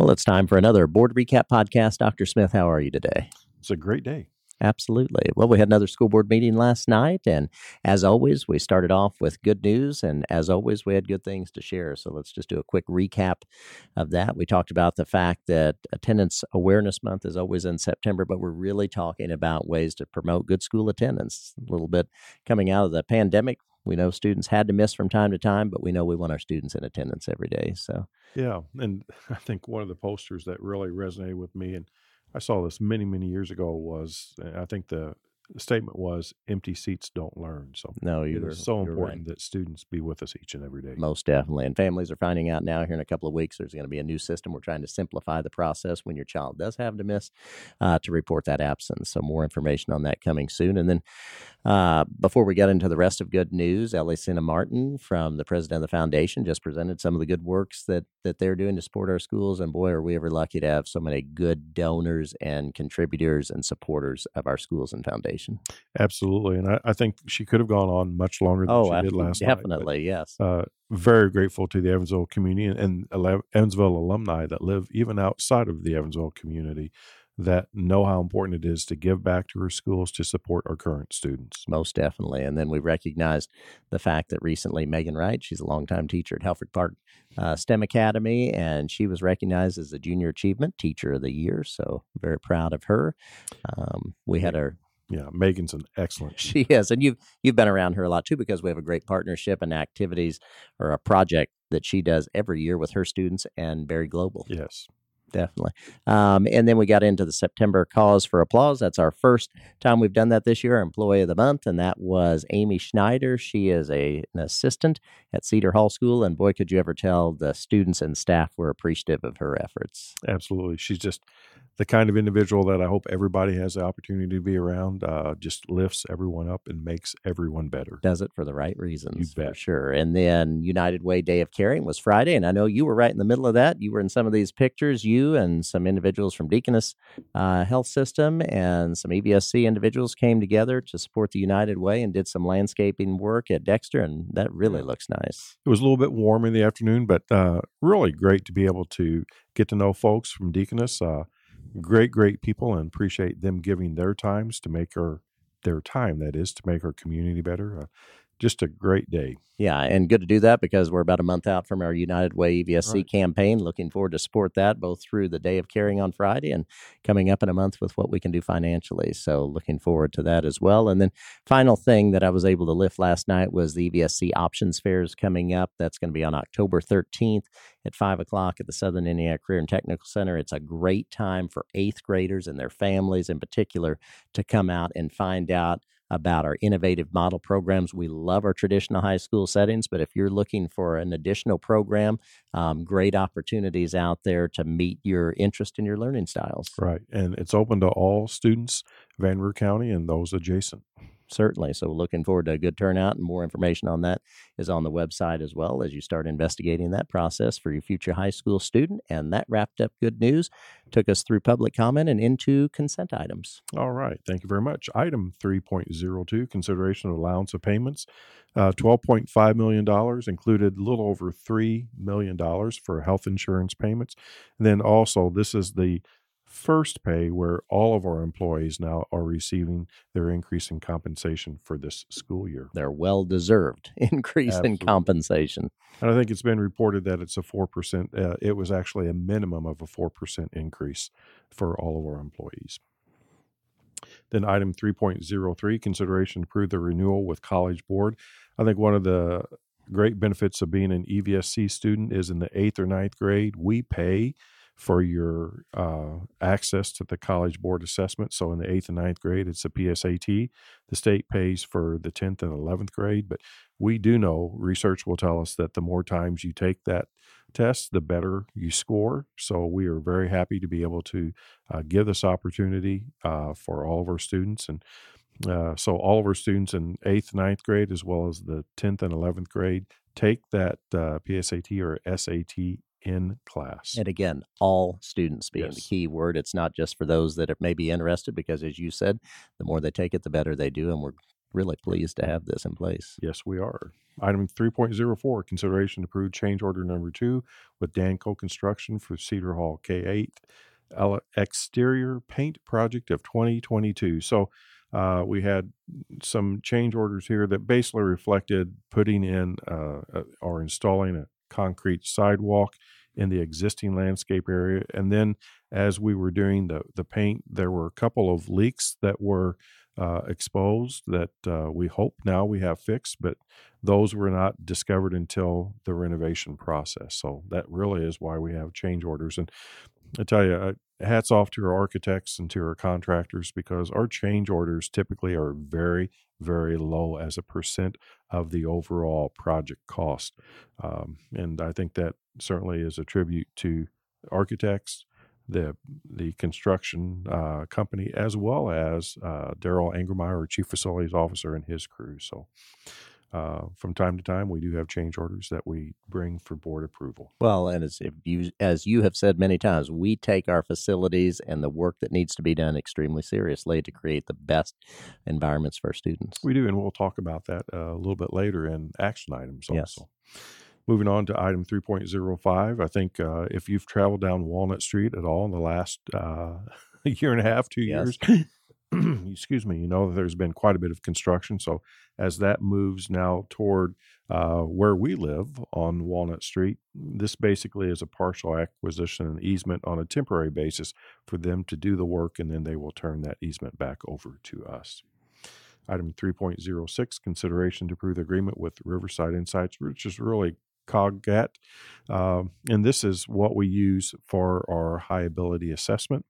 Well, it's time for another board recap podcast. Dr. Smith, how are you today? It's a great day. Absolutely. Well, we had another school board meeting last night, and as always, we started off with good news, and as always, we had good things to share. So let's just do a quick recap of that. We talked about the fact that Attendance Awareness Month is always in September, but we're really talking about ways to promote good school attendance. A little bit coming out of the pandemic, we know students had to miss from time to time, but we know we want our students in attendance every day. So, yeah. And I think one of the posters that really resonated with me, and I saw this many, many years ago, was I think the statement was empty seats don't learn. So no, it is so important right. that students be with us each and every day. Most definitely. And families are finding out now here in a couple of weeks there's going to be a new system. We're trying to simplify the process when your child does have to miss uh, to report that absence. So, more information on that coming soon. And then uh, before we get into the rest of good news, Ellie Sina Martin from the president of the foundation just presented some of the good works that, that they're doing to support our schools. And boy, are we ever lucky to have so many good donors and contributors and supporters of our schools and Absolutely. And I, I think she could have gone on much longer than Oh, she did last night. but, definitely. yes. uh, very grateful to the Evansville community and, and Evansville alumni that live even outside of the Evansville community that know how important it is to give back to our schools to support our current students. Most definitely. And then we recognized the fact that recently Megan Wright, she's a longtime teacher at Helfrich Park uh, STEM Academy, and she was recognized as the Junior Achievement Teacher of the Year. So very proud of her. Um, we had our Yeah, Megan's an excellent. she is, and you've you've been around her a lot too because we have a great partnership and activities or a project that she does every year with her students and Berry Global Yes. Definitely. Um, and then we got into the September cause for applause. That's our first time we've done that this year, Employee of the Month, and that was Amy Schneider. She is a, an assistant at Cedar Hall School, and boy, could you ever tell the students and staff were appreciative of her efforts. Absolutely. She's just the kind of individual that I hope everybody has the opportunity to be around. Uh, just lifts everyone up and makes everyone better. Does it for the right reasons, for bet. sure. And then United Way Day of Caring was Friday, and I know you were right in the middle of that. You were in some of these pictures, you and some individuals from Deaconess uh, Health System and some E EVSC individuals came together to support the United Way and did some landscaping work at Dexter, and that really looks nice. It was a little bit warm in the afternoon, but uh, really great to be able to get to know folks from Deaconess. Uh, great, great people, and appreciate them giving their times to make our their time that is to make our community better. Just a great day. Yeah, and good to do that because we're about a month out from our United Way EVSC Right. campaign. Looking forward to support that both through the Day of Caring on Friday and coming up in a month with what we can do financially. So looking forward to that as well. And then final thing that I was able to lift last night was the EVSC options fairs coming up. That's going to be on October 13th at five o'clock at the Southern Indiana Career and Technical Center. It's a great time for eighth graders and their families in particular to come out and find out about our innovative model programs. We love our traditional high school settings, but if you're looking for an additional program, um, great opportunities out there to meet your interest in your learning styles. Right. And it's open to all students, Van Vanderburgh County, and those adjacent. Certainly. So, looking forward to a good turnout, and more information on that is on the website as well as you start investigating that process for your future high school student. And that wrapped up good news, took us through public comment and into consent items. All right. Thank you very much. Item 3.02 consideration of allowance of payments. Uh, $12.5 million included a little over $3 million for health insurance payments. And then also, this is the first pay where all of our employees now are receiving their increase in compensation for this school year. Their well deserved increase in compensation. And I think it's been reported that it's a 4%, uh, it was actually a minimum of a 4% increase for all of our employees. Then item 3.03, consideration to approve the renewal with College Board. I think one of the great benefits of being an EVSC student is in the eighth or ninth grade, we pay for your uh, access to the College Board assessment. So in the eighth and ninth grade, it's a PSAT. The state pays for the 10th and 11th grade, but we do know research will tell us that the more times you take that test, the better you score. So we are very happy to be able to uh, give this opportunity uh, for all of our students. And uh, so all of our students in eighth, ninth grade, as well as the 10th and 11th grade, take that uh, PSAT or SAT in class. And again, all students being the key word. It's not just for those that are maybe interested, because as you said, the more they take it, the better they do. And we're really pleased to have this in place. Yes, we are. Item 3.04, consideration to approve change order number two with Danco Construction for Cedar Hall K8 exterior paint project of 2022. So uh, we had some change orders here that basically reflected putting in uh, uh, or installing a concrete sidewalk in the existing landscape area. And then as we were doing the, the paint, there were a couple of leaks that were uh, exposed that uh, we hope now we have fixed, but those were not discovered until the renovation process. So that really is why we have change orders. And I tell you, hats off to our architects and to our contractors because our change orders typically are very, very low as a percent of the overall project cost. Um, and I think that certainly is a tribute to architects, the the construction uh, company, as well as uh, Daryl Angermeyer, chief facilities officer, and his crew. So. Uh, from time to time, we do have change orders that we bring for board approval. Well, and as if you as you have said many times, we take our facilities and the work that needs to be done extremely seriously to create the best environments for our students. We do, and we'll talk about that uh, a little bit later in action items Yes. also. Moving on to item 3.05, I think uh, if you've traveled down Walnut Street at all in the last uh, year and a half, two Yes. years, excuse me, you know there's been quite a bit of construction. So as that moves now toward uh, where we live on Walnut Street, this basically is a partial acquisition and easement on a temporary basis for them to do the work, and then they will turn that easement back over to us. Item 3.06, consideration to approve the agreement with Riverside Insights, which is really CogAT. Um, and this is what we use for our high ability assessment.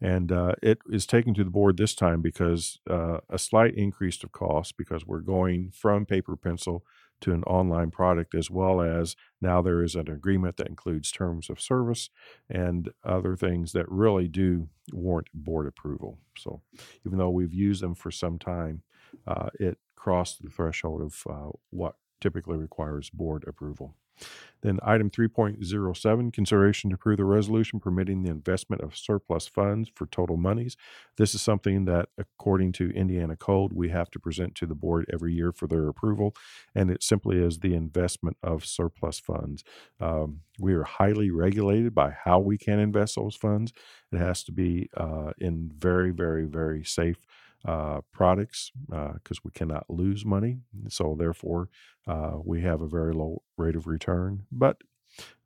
And uh, it is taken to the board this time because uh, a slight increase of cost because we're going from paper pencil to an online product, as well as now there is an agreement that includes terms of service and other things that really do warrant board approval. So even though we've used them for some time, uh, it crossed the threshold of uh, what typically requires board approval. Then item 3.07, consideration to approve the resolution permitting the investment of surplus funds for total monies. This is something that, according to Indiana code, we have to present to the board every year for their approval. And it simply is the investment of surplus funds. Um, we are highly regulated by how we can invest those funds. It has to be uh, in very, very, very safe uh, products because we cannot lose money. So, therefore, uh, we have a very low rate of return. But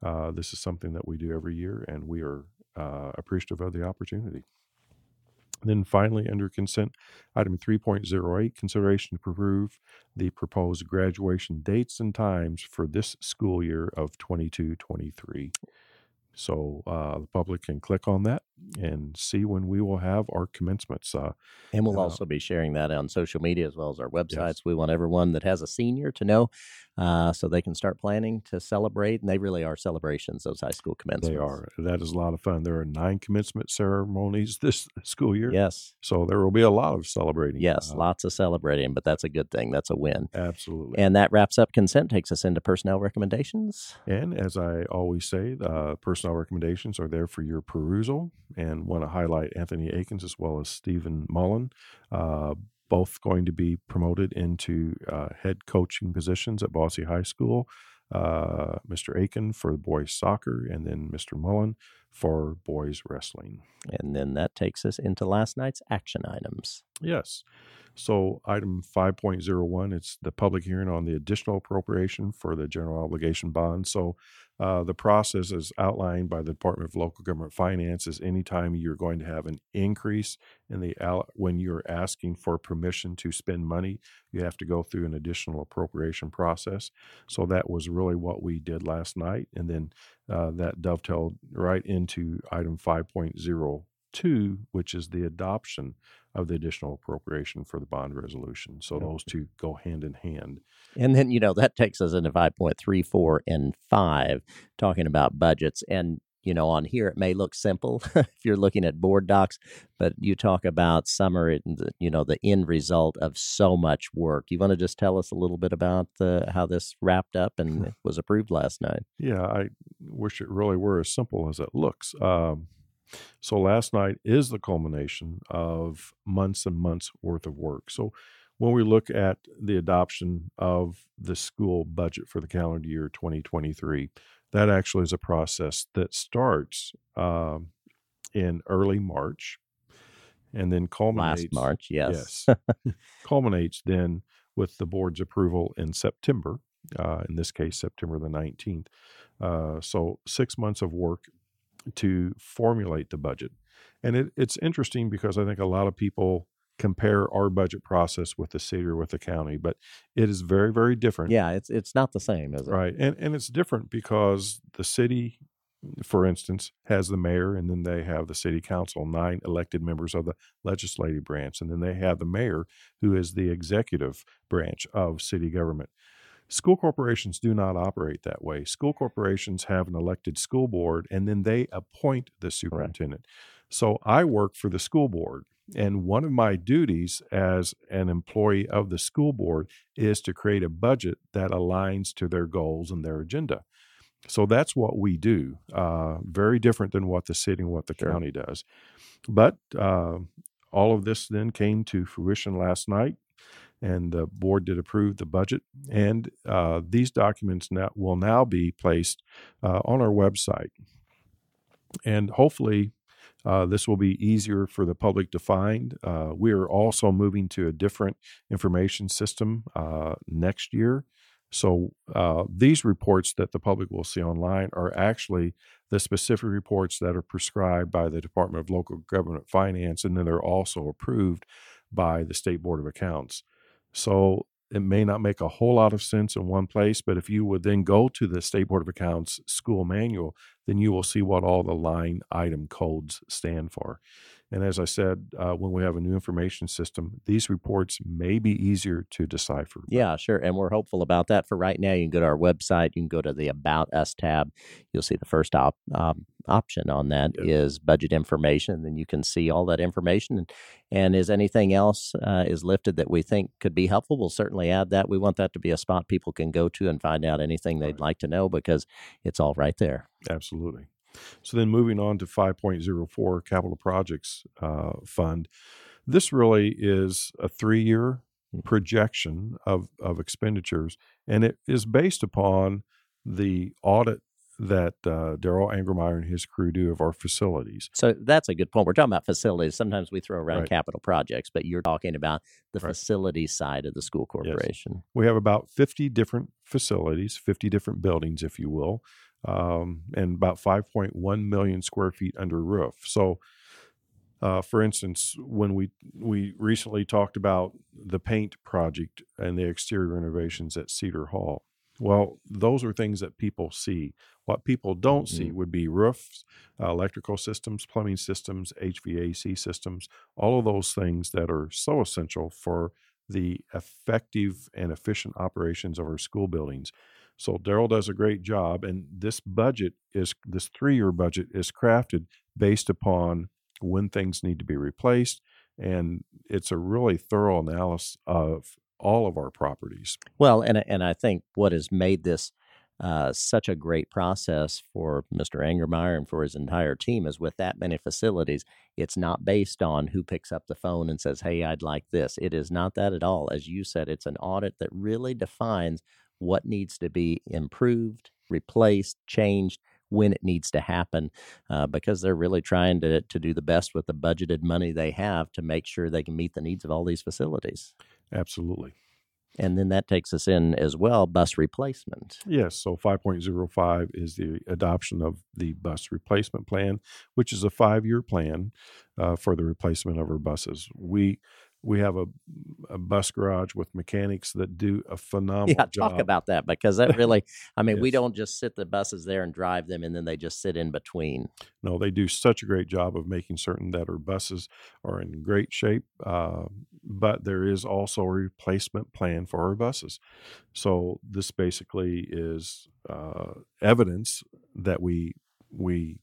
uh, this is something that we do every year, and we are uh, appreciative of the opportunity. Then finally, under consent, item 3.08, consideration to approve the proposed graduation dates and times for this school year of 22 23. So uh, the public can click on that and see when we will have our commencements. Uh, And we'll Uh, also be sharing that on social media as well as our websites. Yes. We want everyone that has a senior to know uh, so they can start planning to celebrate. And they really are celebrations, those high school commencements. they are. That is a lot of fun. There are nine commencement ceremonies this school year. Yes. So there will be a lot of celebrating. Yes. Uh, Lots of celebrating, but that's a good thing. That's a win. absolutely. And that wraps up consent, takes us into personnel recommendations. And as I always say, uh, personnel recommendations are there for your perusal. And want to highlight Anthony Akins as well as Stephen Mullen, uh, both going to be promoted into uh, head coaching positions at Bosse High School. Uh, Mr. Aiken for the boys soccer, and then Mr. Mullen for boys wrestling. And then that takes us into last night's action items. Yes. So item 5.01, it's the public hearing on the additional appropriation for the general obligation bond. So uh, the process is outlined by the Department of Local Government Finances. Anytime you're going to have an increase in the when you're asking for permission to spend money, you have to go through an additional appropriation process. So that was really what we did last night, and then uh, that dovetailed right into item 5.02, which is the adoption of the additional appropriation for the bond resolution. So those two go hand in hand. And then, you know, that takes us into 5.34 and 5, talking about budgets. And, you know, on here, it may look simple if you're looking at board docs, but you talk about summary, and you know, the end result of so much work. You want to just tell us a little bit about the, how this wrapped up and was approved last night? Yeah, I wish it really were as simple as it looks. Um, so last night is the culmination of months and months worth of work. So when we look at the adoption of the school budget for the calendar year 2023, that actually is a process that starts um, in early March and then culminates Last March, yes. yes culminates then with the board's approval in September. Uh, in this case, September the 19th. Uh, so six months of work to formulate the budget. And it, it's interesting because I think a lot of people compare our budget process with the city or with the county, but it is very, very different. Yeah, it's it's not the same, is it? Right. And and it's different because the city, for instance, has the mayor and then they have the city council, nine elected members of the legislative branch, and then they have the mayor, who is the executive branch of city government. School corporations do not operate that way. School corporations have an elected school board and then they appoint the superintendent. So I work for the school board. And one of my duties as an employee of the school board is to create a budget that aligns to their goals and their agenda. So that's what we do. Uh, very different than what the city and what the Sure. county does. But uh, all of this then came to fruition last night, and the board did approve the budget. And uh, these documents now, will now be placed uh, on our website. And hopefully, uh, this will be easier for the public to find. Uh, we are also moving to a different information system uh, next year. So uh, these reports that the public will see online are actually the specific reports that are prescribed by the Department of Local Government Finance, and then they're also approved by the State Board of Accounts. So it may not make a whole lot of sense in one place, but if you would then go to the State Board of Accounts school manual, then you will see what all the line item codes stand for. And as I said, uh, when we have a new information system, these reports may be easier to decipher. Yeah, sure. And we're hopeful about that. For right now, you can go to our website. You can go to the About Us tab. You'll see the first op- um, option on that is budget information. Then you can see all that information. And, and is anything else uh, is lifted that we think could be helpful? We'll certainly add that. We want that to be a spot people can go to and find out anything they'd Right. like to know because it's all right there. Absolutely. So then moving on to 5.04 Capital Projects uh, Fund. This really is a three year Mm. projection of, of expenditures, and it is based upon the audit that uh, Daryl Angermeyer and his crew do of our facilities. So that's a good point. We're talking about facilities. Sometimes we throw around Right. capital projects, but you're talking about the Right. facility side of the school corporation. We have about 50 different facilities, 50 different buildings, if you will, um, and about 5.1 million square feet under roof. So, uh, for instance, when we we recently talked about the paint project and the exterior renovations at Cedar Hall, well, those are things that people see. What people don't see would be roofs, uh, electrical systems, plumbing systems, HVAC systems, all of those things that are so essential for the effective and efficient operations of our school buildings. So Daryl does a great job, and this budget is this three-year budget is crafted based upon when things need to be replaced, and it's a really thorough analysis of all of our properties. Well, and and I think what has made this uh, such a great process for Mr. Angermeyer and for his entire team is with that many facilities, it's not based on who picks up the phone and says, "Hey, I'd like this." It is not that at all. As you said, it's an audit that really defines what needs to be improved, replaced, changed when it needs to happen uh, because they're really trying to, to do the best with the budgeted money they have to make sure they can meet the needs of all these facilities. Absolutely. And then that takes us in as well bus replacement. Yes, so 5.05 is the adoption of the bus replacement plan, which is a five year plan uh, for the replacement of our buses. We we have a, a bus garage with mechanics that do a phenomenal Yeah, job. talk about that because that really, I mean, we don't just sit the buses there and drive them and then they just sit in between. No, they do such a great job of making certain that our buses are in great shape. Uh, but there is also a replacement plan for our buses. So this basically is uh, evidence that we we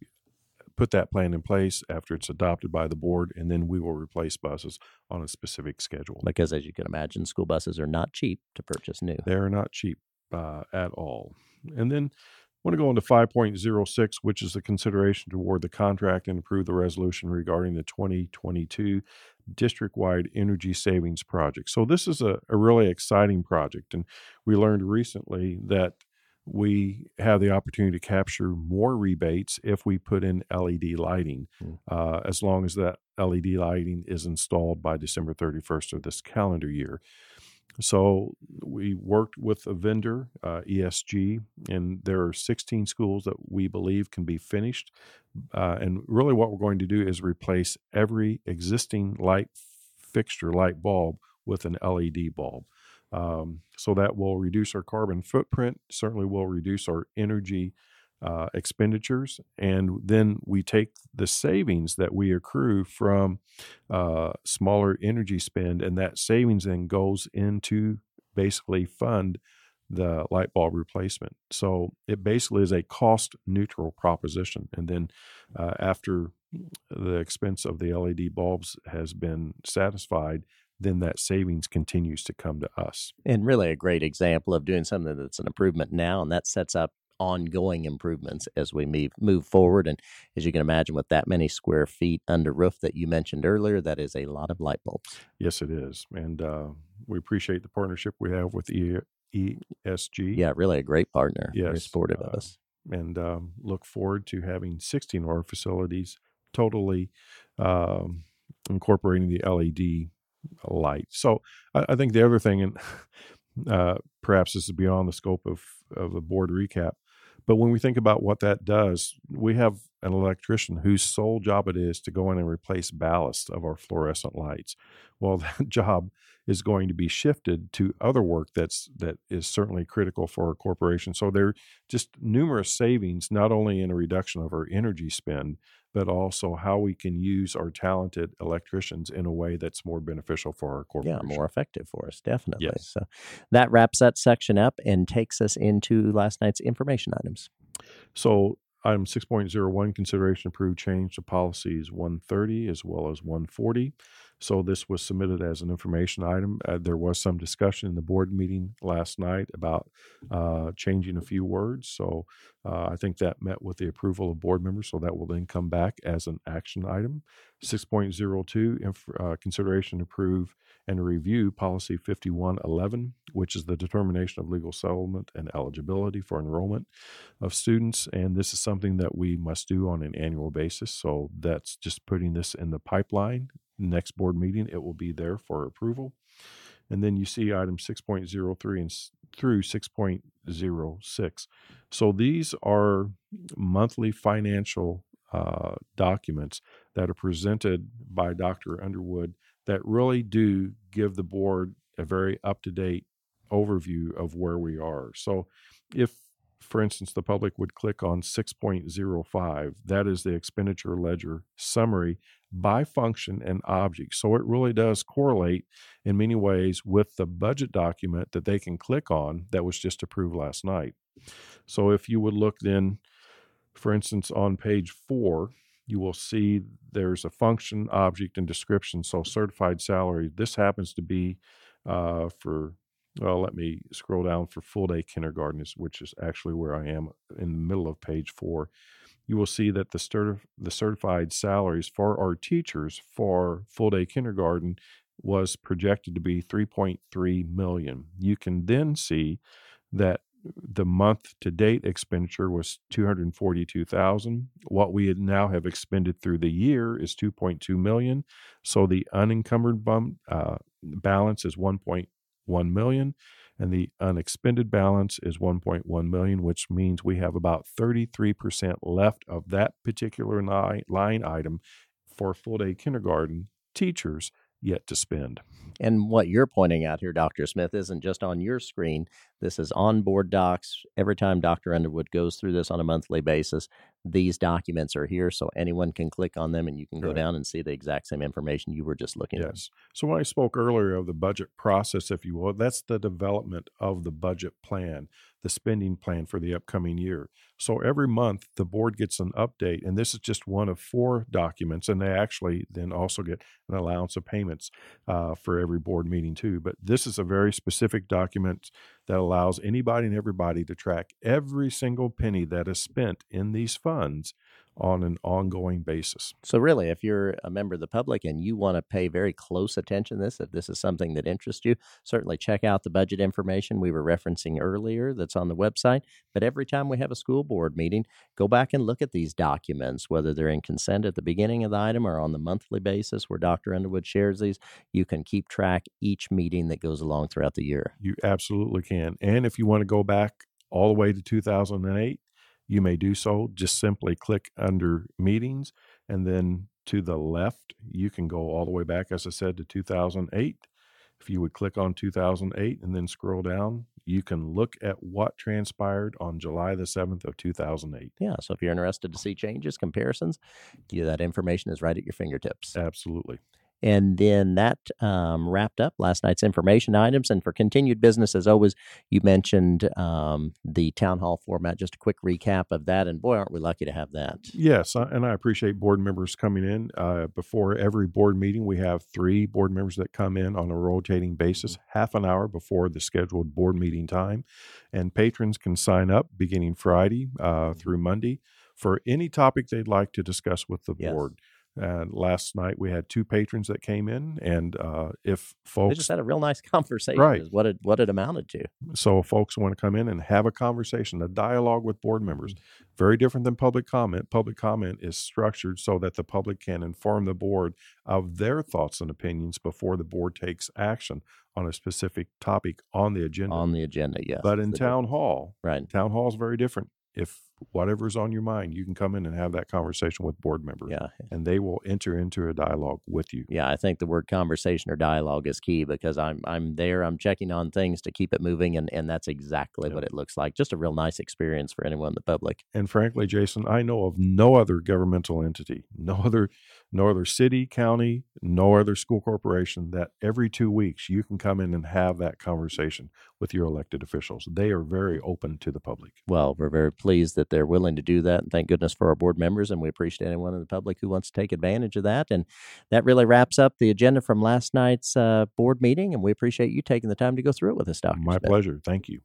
put that plan in place after it's adopted by the board, and then we will replace buses on a specific schedule. Because as you can imagine, school buses are not cheap to purchase new. They are not cheap uh, at all. And then I want to go into 5.06, which is the consideration to award the contract and approve the resolution regarding the 2022 district wide energy savings project. So, this is a, a really exciting project. And we learned recently that we have the opportunity to capture more rebates if we put in LED lighting, mm. uh, as long as that LED lighting is installed by December 31st of this calendar year. So we worked with a vendor, uh, ESG, and there are 16 schools that we believe can be finished. Uh, and really, what we're going to do is replace every existing light fixture, light bulb, with an LED bulb. Um, so that will reduce our carbon footprint, certainly will reduce our energy uh, expenditures. And then we take the savings that we accrue from uh, smaller energy spend, and that savings then goes into basically fund the light bulb replacement. So it basically is a cost neutral proposition. And then uh, after the expense of the LED bulbs has been satisfied, then that savings continues to come to us. And really a great example of doing something that's an improvement now, and that sets up ongoing improvements as we move, move forward. And as you can imagine, with that many square feet under roof that you mentioned earlier, that is a lot of light bulbs. Yes, it is. And uh, we appreciate the partnership we have with e- ESG. Yeah, really a great partner. Yes. Very supportive uh, of us. And um, look forward to having 16 of our facilities totally um, incorporating the LED light. So I, I think the other thing, and uh, perhaps this is beyond the scope of, of a board recap, but when we think about what that does, we have an electrician whose sole job it is to go in and replace ballast of our fluorescent lights. Well, that job is going to be shifted to other work that's that is certainly critical for our corporation. So there are just numerous savings, not only in a reduction of our energy spend, but also how we can use our talented electricians in a way that's more beneficial for our corporation. Yeah, more effective for us, definitely. Yes. So that wraps that section up and takes us into last night's information items. So Item 6.01 consideration approved change to policies 130 as well as 140. So this was submitted as an information item. Uh, there was some discussion in the board meeting last night about uh, changing a few words. So uh, I think that met with the approval of board members. So that will then come back as an action item. 6.02 inf- uh, consideration approve and review policy 5111, which is the determination of legal settlement and eligibility for enrollment of students. And this is something that we must do on an annual basis. So that's just putting this in the pipeline next board meeting, it will be there for approval. And then you see item 6.03 and through 6.06. So these are monthly financial uh, documents that are presented by Dr. Underwood that really do give the board a very up to date overview of where we are. So if for instance, the public would click on 6.05. That is the expenditure ledger summary by function and object. So it really does correlate in many ways with the budget document that they can click on that was just approved last night. So if you would look then, for instance, on page four, you will see there's a function, object, and description. So certified salary. This happens to be uh, for well, let me scroll down for full day kindergarten, which is actually where I am in the middle of page four you will see that the, certif- the certified salaries for our teachers for full day kindergarten was projected to be 3.3 million. You can then see that the month to date expenditure was 242,000. What we now have expended through the year is 2.2 million. So the unencumbered bump, uh, balance is 1.1 million and the unexpended balance is 1.1 million which means we have about 33% left of that particular line item for full day kindergarten teachers yet to spend. And what you're pointing out here, Dr. Smith, isn't just on your screen. This is on board docs. Every time Dr. Underwood goes through this on a monthly basis, these documents are here so anyone can click on them and you can go right. down and see the exact same information you were just looking yes. at. Yes. So when I spoke earlier of the budget process, if you will, that's the development of the budget plan the spending plan for the upcoming year. So every month the board gets an update, and this is just one of four documents, and they actually then also get an allowance of payments uh, for every board meeting too. But this is a very specific document that allows anybody and everybody to track every single penny that is spent in these funds on an ongoing basis. So, really, if you're a member of the public and you want to pay very close attention to this, if this is something that interests you, certainly check out the budget information we were referencing earlier that's on the website. But every time we have a school board meeting, go back and look at these documents, whether they're in consent at the beginning of the item or on the monthly basis where Dr. Underwood shares these. You can keep track each meeting that goes along throughout the year. You absolutely can. And if you want to go back all the way to 2008, you may do so. Just simply click under meetings, and then to the left, you can go all the way back, as I said, to 2008. If you would click on 2008 and then scroll down, you can look at what transpired on July the 7th of 2008. Yeah. So if you're interested to see changes, comparisons, you, that information is right at your fingertips. Absolutely. And then that um, wrapped up last night's information items. And for continued business, as always, you mentioned um, the town hall format. Just a quick recap of that. And boy, aren't we lucky to have that. Yes. And I appreciate board members coming in. Uh, before every board meeting, we have three board members that come in on a rotating basis, half an hour before the scheduled board meeting time. And patrons can sign up beginning Friday uh, mm-hmm. through Monday for any topic they'd like to discuss with the yes. board. And last night we had two patrons that came in, and uh, if folks we just had a real nice conversation, right? Is what it what it amounted to. So, folks want to come in and have a conversation, a dialogue with board members, very different than public comment. Public comment is structured so that the public can inform the board of their thoughts and opinions before the board takes action on a specific topic on the agenda. On the agenda, yes. But in town hall, right? Town hall is very different if whatever's on your mind, you can come in and have that conversation with board members. Yeah. And they will enter into a dialogue with you. Yeah, I think the word conversation or dialogue is key because I'm I'm there, I'm checking on things to keep it moving and, and that's exactly what it looks like. Just a real nice experience for anyone in the public. And frankly, Jason, I know of no other governmental entity, no other no other city, county, no other school corporation that every two weeks you can come in and have that conversation with your elected officials. They are very open to the public. Well, we're very pleased that they're willing to do that. And thank goodness for our board members. And we appreciate anyone in the public who wants to take advantage of that. And that really wraps up the agenda from last night's uh, board meeting. And we appreciate you taking the time to go through it with us, Dr. My Smith. pleasure. Thank you.